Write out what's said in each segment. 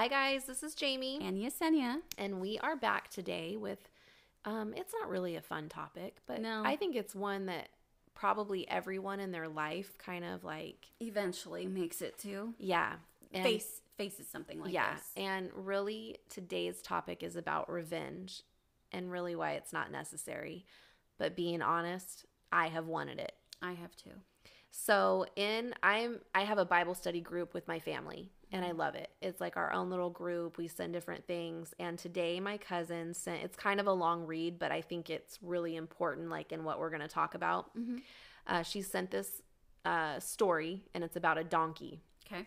Hi, guys. This is Jamie. And Yesenia. And we are back today with, um, it's not really a fun topic, but No. I think it's one that probably everyone in their life kind of like, Eventually makes it to yeah. And, face faces something like yeah. this. And really, today's topic is about revenge and really why it's not necessary. But being honest, I have wanted it. I have too. So in I'm I have a Bible study group with my family and I love it. It's like our own little group. We send different things. And today my cousin sent it's kind of a long read, but I think it's really important like in what we're gonna talk about. Mm-hmm. Uh, she sent this uh, story and it's about a donkey. Okay.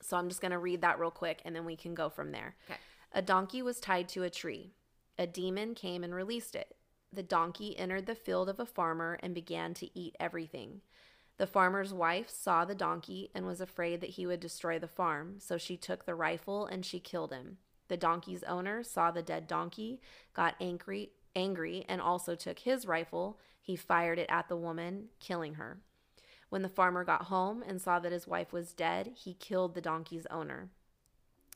So I'm just gonna read that real quick and then we can go from there. Okay. A donkey was tied to a tree. A demon came and released it. The donkey entered the field of a farmer and began to eat everything. The farmer's wife saw the donkey and was afraid that he would destroy the farm, so she took the rifle and she killed him. The donkey's owner saw the dead donkey, got angry, angry and also took his rifle. He fired it at the woman, killing her. When the farmer got home and saw that his wife was dead, he killed the donkey's owner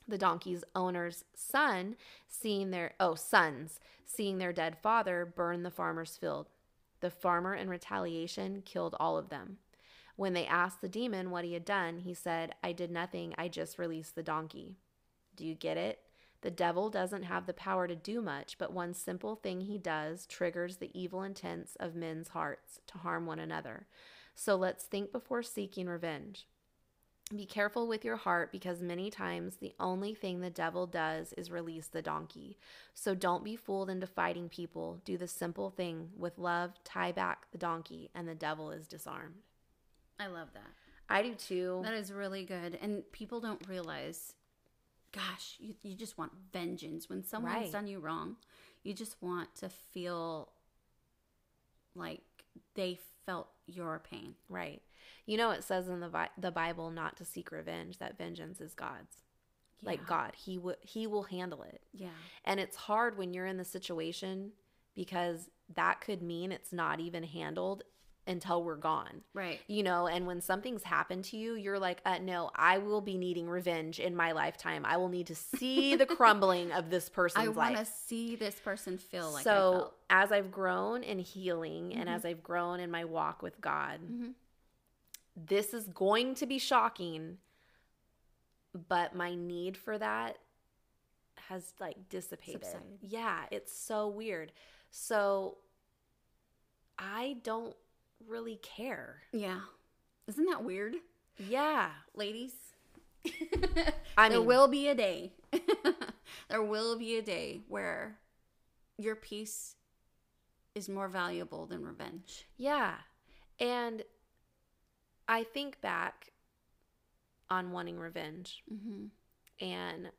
the donkey's owner's son seeing their oh sons seeing their dead father burned the farmer's field the farmer in retaliation killed all of them when they asked the demon what he had done he said i did nothing i just released the donkey do you get it the devil doesn't have the power to do much but one simple thing he does triggers the evil intents of men's hearts to harm one another so let's think before seeking revenge be careful with your heart because many times the only thing the devil does is release the donkey. So don't be fooled into fighting people. Do the simple thing with love, tie back the donkey, and the devil is disarmed. I love that. I do too. That is really good. And people don't realize, gosh, you, you just want vengeance. When someone's Right. done you wrong, you just want to feel like they felt your pain. Right. You know, it says in the, the Bible not to seek revenge, that vengeance is God's. Like God, he, w- he will handle it. Yeah. And it's hard when you're in the situation because that could mean it's not even handled until we're gone. Right. you know and when something's happened to you you're like uh, no i will be needing revenge in my lifetime i will need to see the crumbling of this person's I want to see this person feel like I so as i've grown in healing and Mhm. as i've grown in my walk with god Mhm. this is going to be shocking but my need for that has like dissipated Subsided. yeah it's so weird so i don't really care Yeah. Isn't that weird? yeah ladies. I there mean- will be a day. there will be a day where your peace is more valuable than revenge. Yeah. And I think back on wanting revenge Mm-hmm. and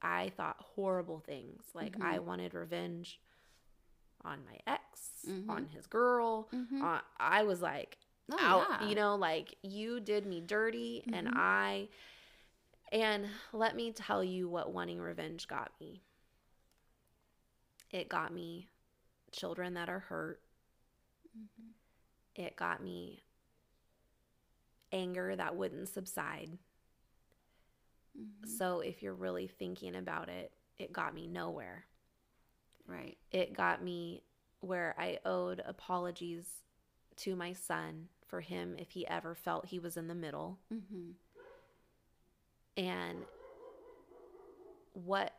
I thought horrible things. Like Mhm. I wanted revenge on my ex, Mhm. on his girl. Mhm. On, I was like Oh, out, yeah. you know, like you did me dirty and Mhm. I and let me tell you what wanting revenge got me. It got me children that are hurt. Mhm. it got me anger that wouldn't subside. Mhm. So if you're really thinking about it, it got me nowhere. Right. It got me where I owed apologies to my son for him if he ever felt he was in the middle. Mm-hmm. And what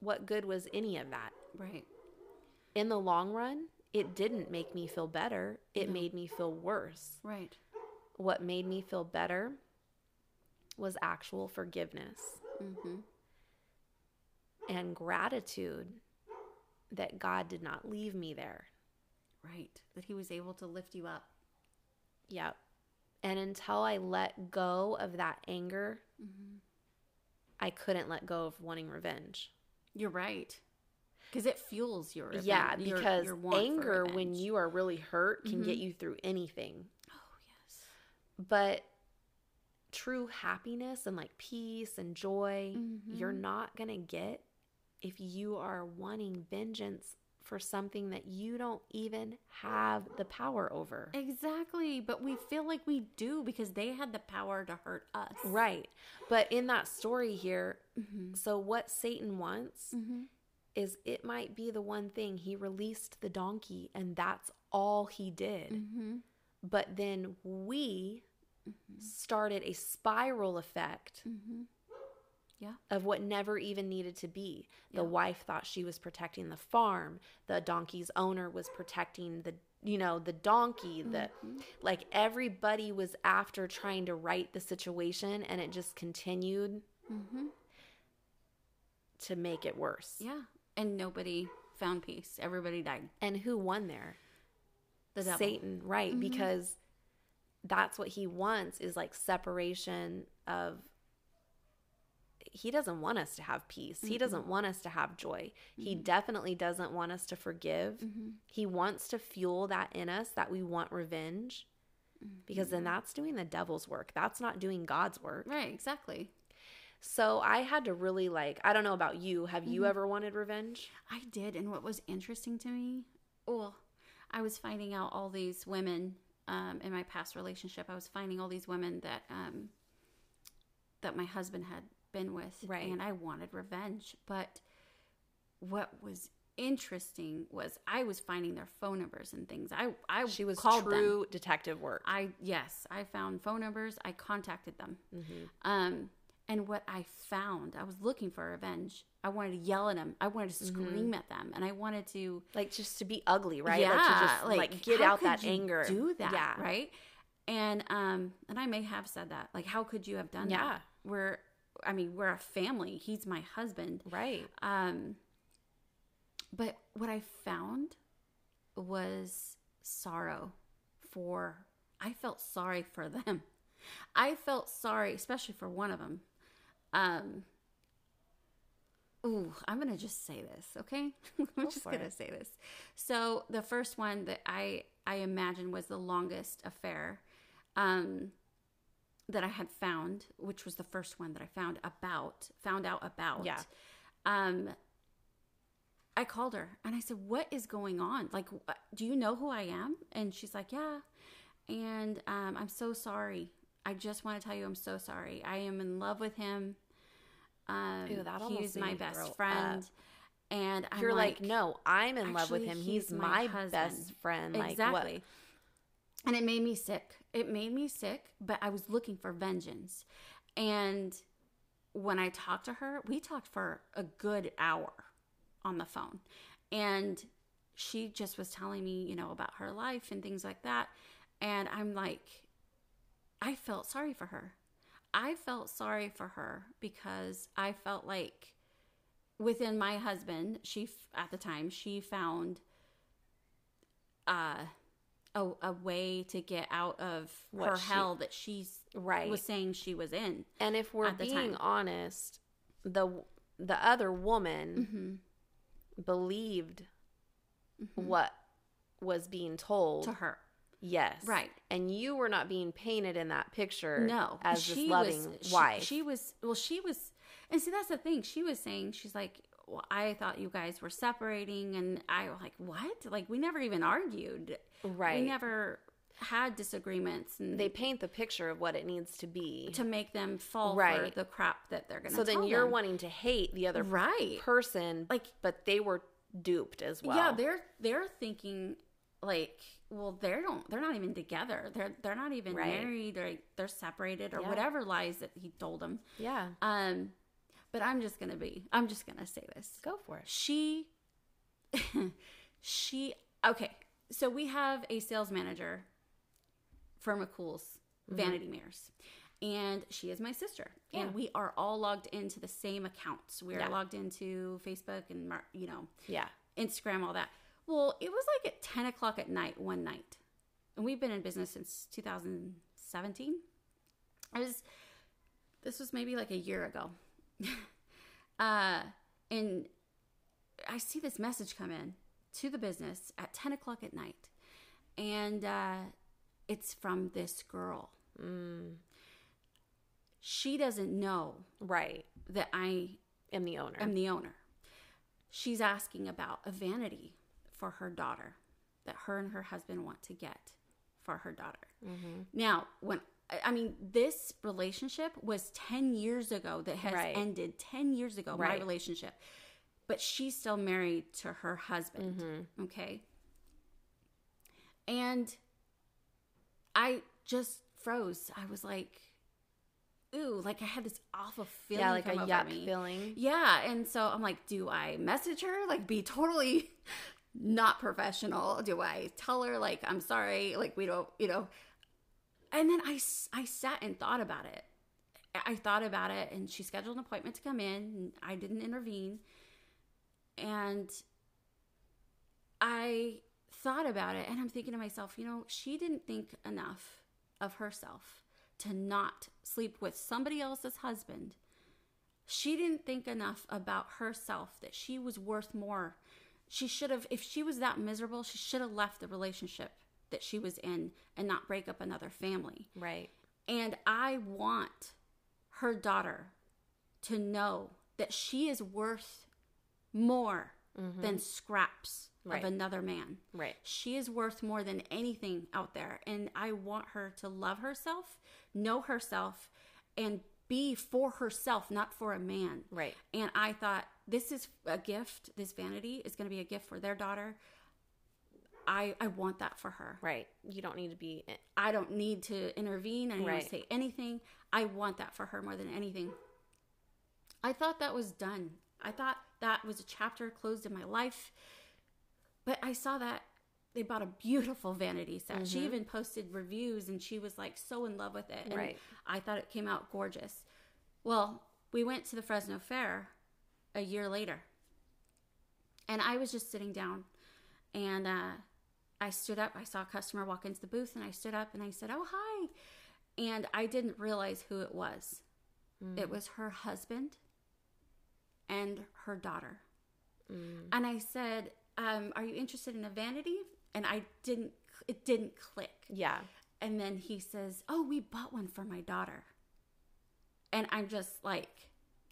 what good was any of that? Right. In the long run, it didn't make me feel better. It No. made me feel worse. Right. What made me feel better was actual forgiveness Mm-hmm. and gratitude that God did not leave me there. Right. That he was able to lift you up. Yep. And until I let go of that anger, Mm-hmm. I couldn't let go of wanting revenge. You're right. Because it fuels your revenge- yeah, because your want anger, when you are really hurt, can get Mhm. you through anything. Oh yes. But true happiness and like peace and joy, you're Mhm. not going to get if you are wanting vengeance for something that you don't even have the power over. Exactly. But we feel like we do because they had the power to hurt us. Right. But in that story here, Mm-hmm. so what Satan wants Mm-hmm. is it might be the one thing he released the donkey and that's all he did. Mm-hmm. But then we started a spiral effect Mm-hmm. Yeah. of what never even needed to be. The Yeah. wife thought she was protecting the farm. The donkey's owner was protecting the you know, the donkey, the Mm-hmm. like everybody was after trying to right the situation and it just continued Mm-hmm. to make it worse. Yeah. And nobody found peace. Everybody died. And who won there? The devil. Satan, right? Mhm. Because that's what he wants is like separation of he doesn't want us to have peace. He doesn't want us to have joy. He definitely doesn't want us to forgive. Mm-hmm. He wants to fuel that in us that we want revenge because then that's doing the devil's work. That's not doing God's work. Right. Exactly. So I had to really like, I don't know about you. Have you ever wanted revenge? I did. And what was interesting to me, well, I was finding out all these women um, in my past relationship. I was finding all these women that um, that my husband had been with, Right. And I wanted revenge. But what was interesting was I was finding their phone numbers and things. I I She was called them. true detective work. I yes, I found phone numbers. I contacted them. Mm-hmm. Um, and what I found, I was looking for revenge. I wanted to yell at them. I wanted to Mm-hmm. scream at them, and I wanted to like just to be ugly, right? Yeah, like to just like, get how out that anger. Do that, Yeah. right? And um, and I may have said that. Like, how could you have done Yeah. that? We're, I mean, we're a family. He's my husband. Right. Um, but what I found was sorrow for. I felt sorry for them. I felt sorry, especially for one of them. Um. Ooh, I'm gonna just say this, okay? I'm just gonna it. say this. So the first one that I I imagine was the longest affair, um, that I had found, which was the first one that I found about, found out about. Yeah. Um, I called her and I said, "What is going on? Like, do you know who I am?" And she's like, "Yeah." And um, I'm so sorry. I just want to tell you, I'm so sorry. I am in love with him. Um, Ew, that he's my best up. friend. And I'm You're like, no, I'm in love with him. He's, he's my my, best friend. Like exactly. what? And it made me sick. It made me sick, but I was looking for vengeance. And when I talked to her, we talked for a good hour on the phone. And she just was telling me, you know, about her life and things like that. And I'm like, I felt sorry for her. I felt sorry for her because I felt like within my husband, she at the time she found uh a, a way to get out of What her she- hell that she's Right. was saying she was in. and if we're at the being time. honest, the the other woman Mm-hmm. believed what was being told. To her, Yes. Right. And you were not being painted in that picture no, as this loving was, she- wife. She, was well. She was, and see that's the thing. She was saying she's like, well, I thought you guys were separating, and I was like, what? Like we never even argued. right. We never had disagreements, and they paint the picture of what it needs to be. to make them fall for Right. the crap that they're gonna. so then you're them. wanting to hate the other right. person, Like- but they were duped as well. Yeah, they're they're thinking like, well, they don't they're not even together. They're they're not even Right. married. They're they're separated or Yeah. whatever lies that he told them. yeah. Um, but I'm just gonna be. I'm just gonna say this. Go for it. She, she. Okay, so we have a sales manager for McCool's mm-hmm. Vanity Mirrors. And she is my sister, Yeah. and we are all logged into the same accounts. We are Yeah. logged into Facebook and you know Yeah. Instagram, all that. Well, it was like at 10 o'clock at night one night. And we've been in business since 2017. I was, this was maybe like a year ago. uh, and I see this message come in to the business at 10 o'clock at night. And uh, it's from this girl. Mm, She doesn't know right. that I Am the owner. am the owner. She's asking about a vanity for her daughter that her and her husband want to get for her daughter. Mm-hmm. Now, when I- mean, this relationship was 10 years ago that has Right. ended 10 years ago, my relationship. But she's still married to her husband. Mm-hmm. Okay. And I just froze. I was like, ooh, like I had this awful feeling. Yeah, like a yuck me. feeling. Yeah, and so I'm like, do I message her? Like, be totally not professional? Do I tell her like I'm sorry? Like we don't, you know? And then I, I sat and thought about it. I thought about it, and she scheduled an appointment to come in. And I didn't intervene, and I thought about it, and I'm thinking to myself, you know, she didn't think enough of herself to not sleep with somebody else's husband she didn't think enough about herself that she was worth more. She should have, if she was that miserable, she should have left the relationship that she was in and not break up another family. Right. And I want her daughter to know that she is worth more than scraps Mm-hmm. Right. of another man. Right. She is worth more than anything out there. And I want her to love herself, know herself, and be for herself, not for a man. Right. And I thought, this is a gift. This vanity is going to be a gift for their daughter. I, I want that for her. Right. You don't need to be. I don't need to intervene. I don't Right. say anything. I want that for her more than anything. I thought that was done. I thought that was a chapter closed in my life. But I saw that they bought a beautiful vanity set. She even posted reviews and she was like so in love with it. And Right. I thought it came out gorgeous. Well, we went to the Fresno Fair a year later. And I was just sitting down and uh, I stood up. I saw a customer walk into the booth and I stood up and I said, Oh, hi. And I didn't realize who it was. It was her husband and her daughter. Mm. And I said, um, Are you interested in a vanity? And I didn't, it didn't click. Yeah. And then he says, Oh, we bought one for my daughter. And I'm just like,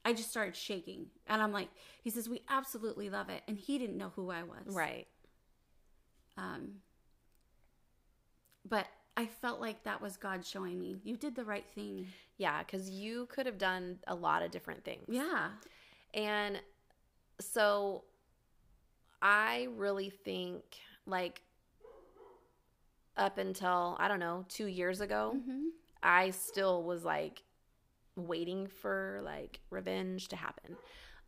I just started shaking. And I'm like, He says, We absolutely love it. And he didn't know who I was. Right. Um, but I felt like that was God showing me, You did the right thing. Yeah. Because you could have done a lot of different things. Yeah. And so I really think, like, up until, I don't know, two years ago, hmm I still was like waiting for like revenge to happen.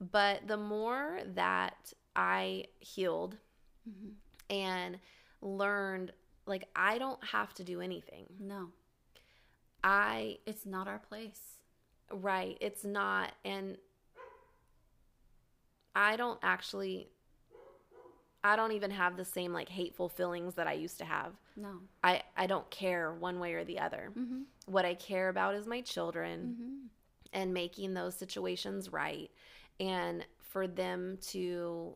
But the more that I healed hmm and learned, like, I don't have to do anything. No, I, it's not our place. right, it's not. And I don't actually, I don't even have the same like hateful feelings that I used to have. No. I, I don't care one way or the other. hmm What I care about is my children. hmm and making those situations right and for them to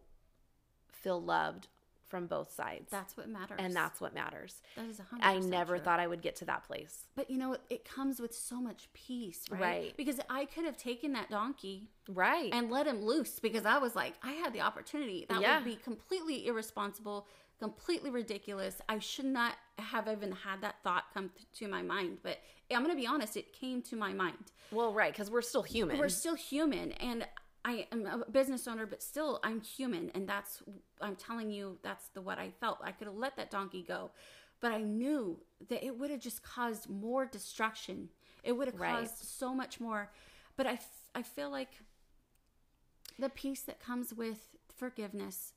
feel loved from both sides. That's what matters. and that's what matters. that is a hundred. I never true. thought I would get to that place. But you know, it, comes with so much peace, right? Right. Because I could have taken that donkey Right. and let him loose because I was like, I had the opportunity. That Yeah. would be completely irresponsible, completely ridiculous. I should not have even had that thought come to my mind. But I'm going to be honest, it came to my mind. well, right, because we're still human. We're still human, and I am a business owner, but still I'm human, and that's I'm telling you that's the what I felt. I could have let that donkey go, but I knew that it would have just caused more destruction. It would have Right. caused so much more. But I f- I feel like the peace that comes with forgiveness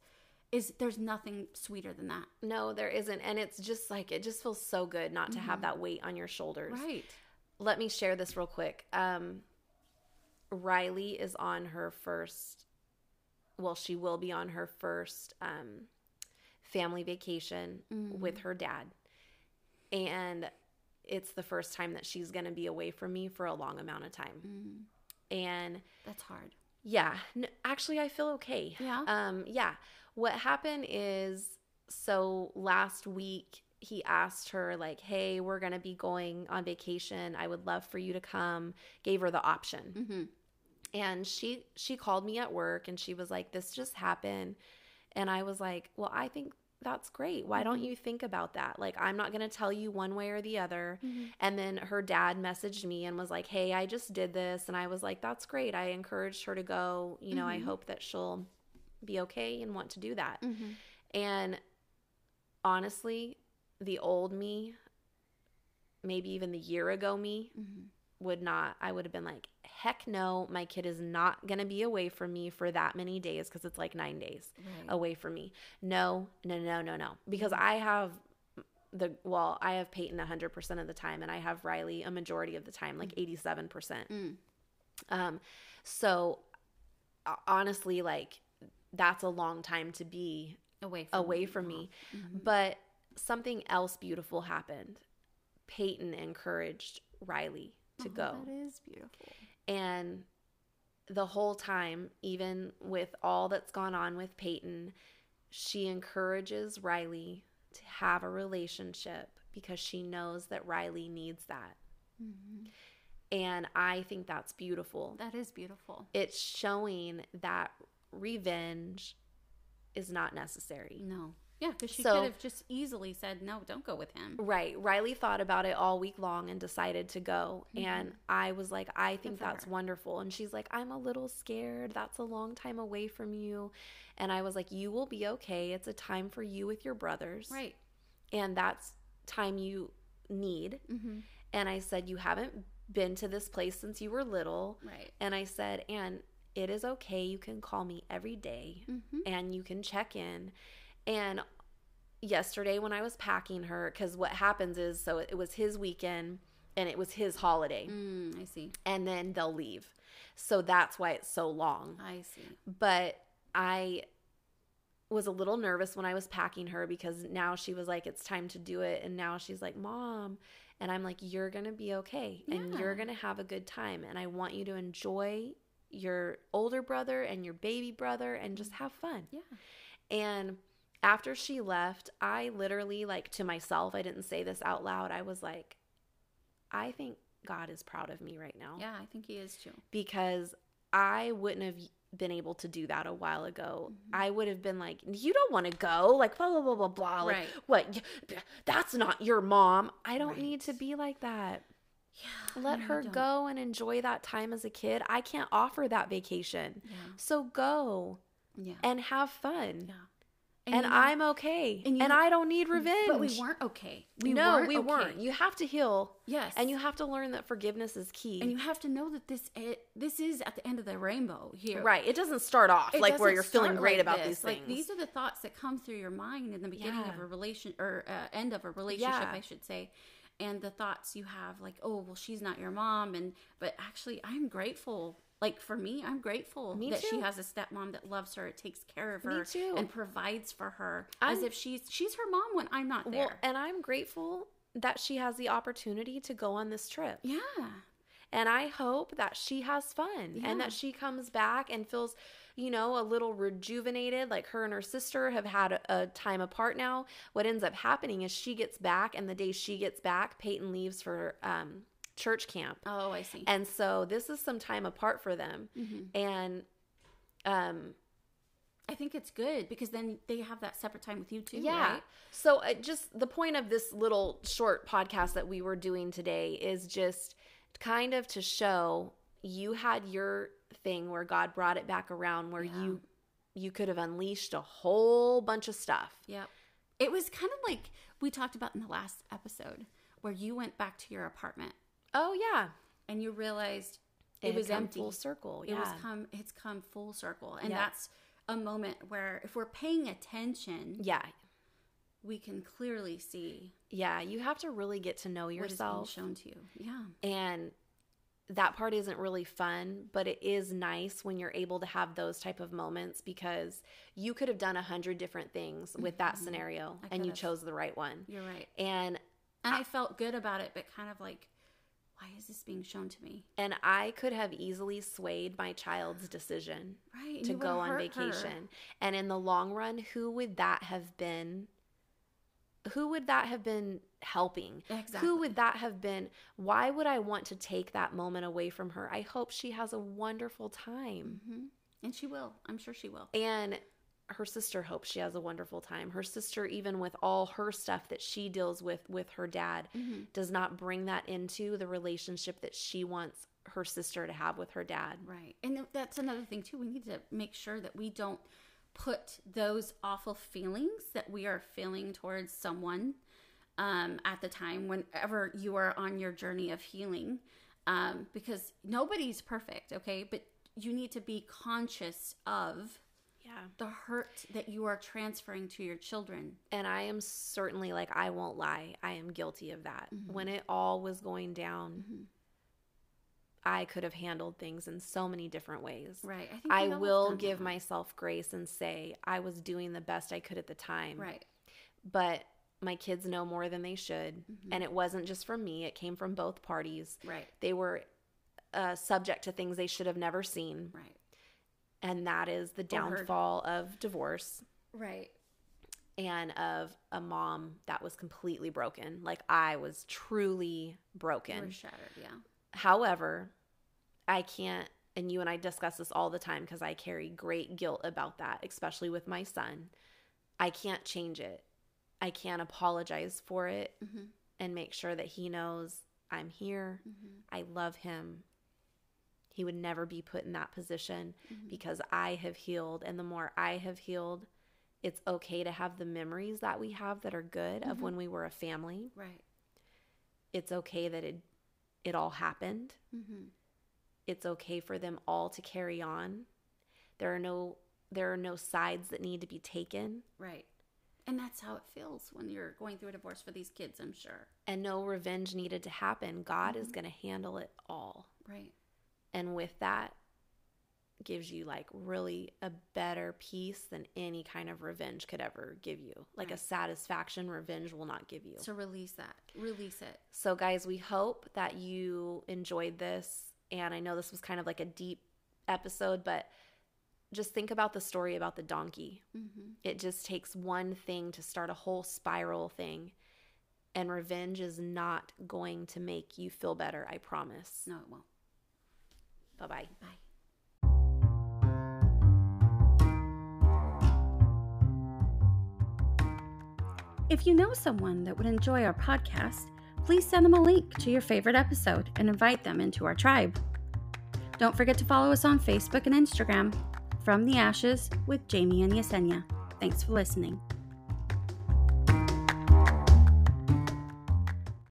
is there's nothing sweeter than that. no, there isn't. And it's just like, it just feels so good not to have that weight on your shoulders. Mm-hmm. Right. Let me share this real quick. Um, Riley is on her first, well, she will be on her first um, family vacation Mm-hmm. with her dad. And it's the first time that she's going to be away from me for a long amount of time. Mm. And That's hard. yeah, n- actually, I feel okay. Yeah? Um, yeah. What happened is, so last week he asked her like, "Hey, we're gonna be going on vacation. I would love for you to come." Gave her the option, Mm-hmm. And she she called me at work and she was like, "This just happened." And I was like, well, I think that's great. Why don't you think about that? Like, I'm not going to tell you one way or the other. And then her dad messaged me and was like, hey, I just did this. And I was like, that's great. I encouraged her to go. You know, I hope that she'll be okay and want to do that. Mm-hmm. And honestly, the old me, maybe even the year ago me, Mm-hmm. Would not, I would have been like, heck no, my kid is not going to be away from me for that many days because it's like nine days Right. away from me. No, no, no, no, no. Because I have the, well, I have Peyton 100% of the time and I have Riley a majority of the time, like 87%. Mm. Um, so honestly, like, that's a long time to be Away from away you. from me. Mhm. But something else beautiful happened. Peyton encouraged Riley to Oh, go. That is beautiful. And the whole time, even with all that's gone on with Peyton, she encourages Riley to have a relationship because she knows that Riley needs that. Mhm. And I think that's beautiful. That is beautiful. It's showing that revenge is not necessary. No. Yeah, because she So- could have just easily said, no, don't go with him. Right. Riley thought about it all week long and decided to go. And I was like, I think that's her. wonderful. And she's like, I'm a little scared. That's a long time away from you. And I was like, You will be okay. It's a time for you with your brothers. Right. And that's time you need. Mm-hmm. And I said, You haven't been to this place since you were little. Right. And I said, And it is okay. You can call me every day Mm-hmm. and you can check in. And yesterday when I was packing her, because what happens is, so it was his weekend and it was his holiday, Mm, I see. and then they'll leave. So that's why it's so long. I see. But I was a little nervous when I was packing her because now she was like, it's time to do it. And now she's like, Mom. And I'm like, you're going to be okay and you're going to have a good time. And I want you to enjoy your older brother and your baby brother and just have fun. Yeah. And after she left, I literally, like to myself, I didn't say this out loud. I was like, I think God is proud of me right now Yeah, I think he is too. because I wouldn't have been able to do that a while ago. Mm-hmm. I would have been like, You don't want to go, like, blah, blah, blah, blah, blah. Like, Right. what? That's not your mom. I don't Right. need to be like that. Yeah. Let no, her go and enjoy that time as a kid. I can't offer that vacation. Yeah. So go Yeah. and have fun. yeah. And, know- I'm okay. and And, I don't need revenge. But we weren't okay. We no, weren't we okay. weren't. You have to heal. Yes. And you have to learn that forgiveness is key. and you have to know that this it, this is at the end of the rainbow here. right. It doesn't start off It like where you're feeling great like about this. these things. Like these are the thoughts that come through your mind in the beginning of a relation or uh, end of a relationship, Yeah. I should say. And the thoughts you have, like, oh, well, she's not your mom, and but actually, I'm grateful. Like for me, I'm grateful Me that she has a stepmom that loves her, it takes care of her, too. and provides for her as I'm- if she's she's her mom when I'm not there. well, and I'm grateful that she has the opportunity to go on this trip. yeah, And I hope that she has fun Yeah. and that she comes back and feels, you know, a little rejuvenated. Like her and her sister have had a, a time apart now. What ends up happening is she gets back, and the day she gets back, Peyton leaves for um, church camp. oh, I see. And so this is some time apart for them. Mhm. And um, I think it's good because then they have that separate time with you too. Yeah. right? So uh, just the point of this little short podcast that we were doing today is just kind of to show you had your thing where God brought it back around where Yeah. you you could have unleashed a whole bunch of stuff. Yep. It was kind of like we talked about in the last episode where you went back to your apartment Oh yeah. and you realized it, had was come empty. full circle. It Yeah. was come it's come full circle. And Yeah. that's a moment where if we're paying attention, yeah. we can clearly see Yeah, you have to really get to know yourself. shown to you. Yeah. and that part isn't really fun but it is nice when you're able to have those type of moments because you could have done a hundred different things with that Mhm. scenario I and you could've. chose the right one You're right. and And I felt good about it, but kind of like, why is this being shown to me? and i could have easily swayed my child's decision Right. to go on hurt her. vacation and in the long run who would that have been who would that have been helping Exactly. Who would that have been? Why would I want to take that moment away from her? I hope she has a wonderful time. hmm And she will. I'm sure she will. And her sister hopes she has a wonderful time. Her sister, even with all her stuff that she deals with with her dad, Mm-hmm. does not bring that into the relationship that she wants her sister to have with her dad. Right. And that's another thing, too. We need to make sure that we don't put those awful feelings that we are feeling towards someone um, at the time, whenever you are on your journey of healing, um, because nobody's perfect, okay? But you need to be conscious of Yeah. the hurt that you are transferring to your children. And I am certainly like I won't lie, I am guilty of that. Mm-hmm. When it all was going down, I could have handled things in so many different ways. Right. I think I we all have will give that. myself grace and say I was doing the best I could at the time. Right. But my kids know more than they should. Mm-hmm. And it wasn't just from me, it came from both parties. Right. They were uh, subject to things they should have never seen. Right. And that is the downfall of divorce Right. and of a mom that was completely broken. Like I was truly broken. Shattered. Yeah. However, I can't, and you and I discuss this all the time because I carry great guilt about that, especially with my son. I can't change it. I can't apologize for it Mhm. and make sure that he knows I'm here. Mm-hmm. I love him. He would never be put in that position Mm-hmm. because I have healed. And the more I have healed, it's okay to have the memories that we have that are good of when we were a family. Right. It's okay that it it all happened. Mm-hmm. it's okay for them all to carry on. There are no there are no sides that need to be taken Right. And that's how it feels when you're going through a divorce for these kids, I'm sure. and no revenge needed to happen. God is going to handle it all. Right. And with that gives you like really a better peace than any kind of revenge could ever give you. Like a satisfaction revenge will not give you. So release that. Release it. So, guys, we hope that you enjoyed this. And I know this was kind of like a deep episode, but just think about the story about the donkey. Mm-hmm. It just takes one thing to start a whole spiral thing. And revenge is not going to make you feel better, I promise. No, it won't. Bye bye. Bye. If you know someone that would enjoy our podcast, please send them a link to your favorite episode and invite them into our tribe. Don't forget to follow us on Facebook and Instagram. From the Ashes with Jamie and Yesenia. Thanks for listening.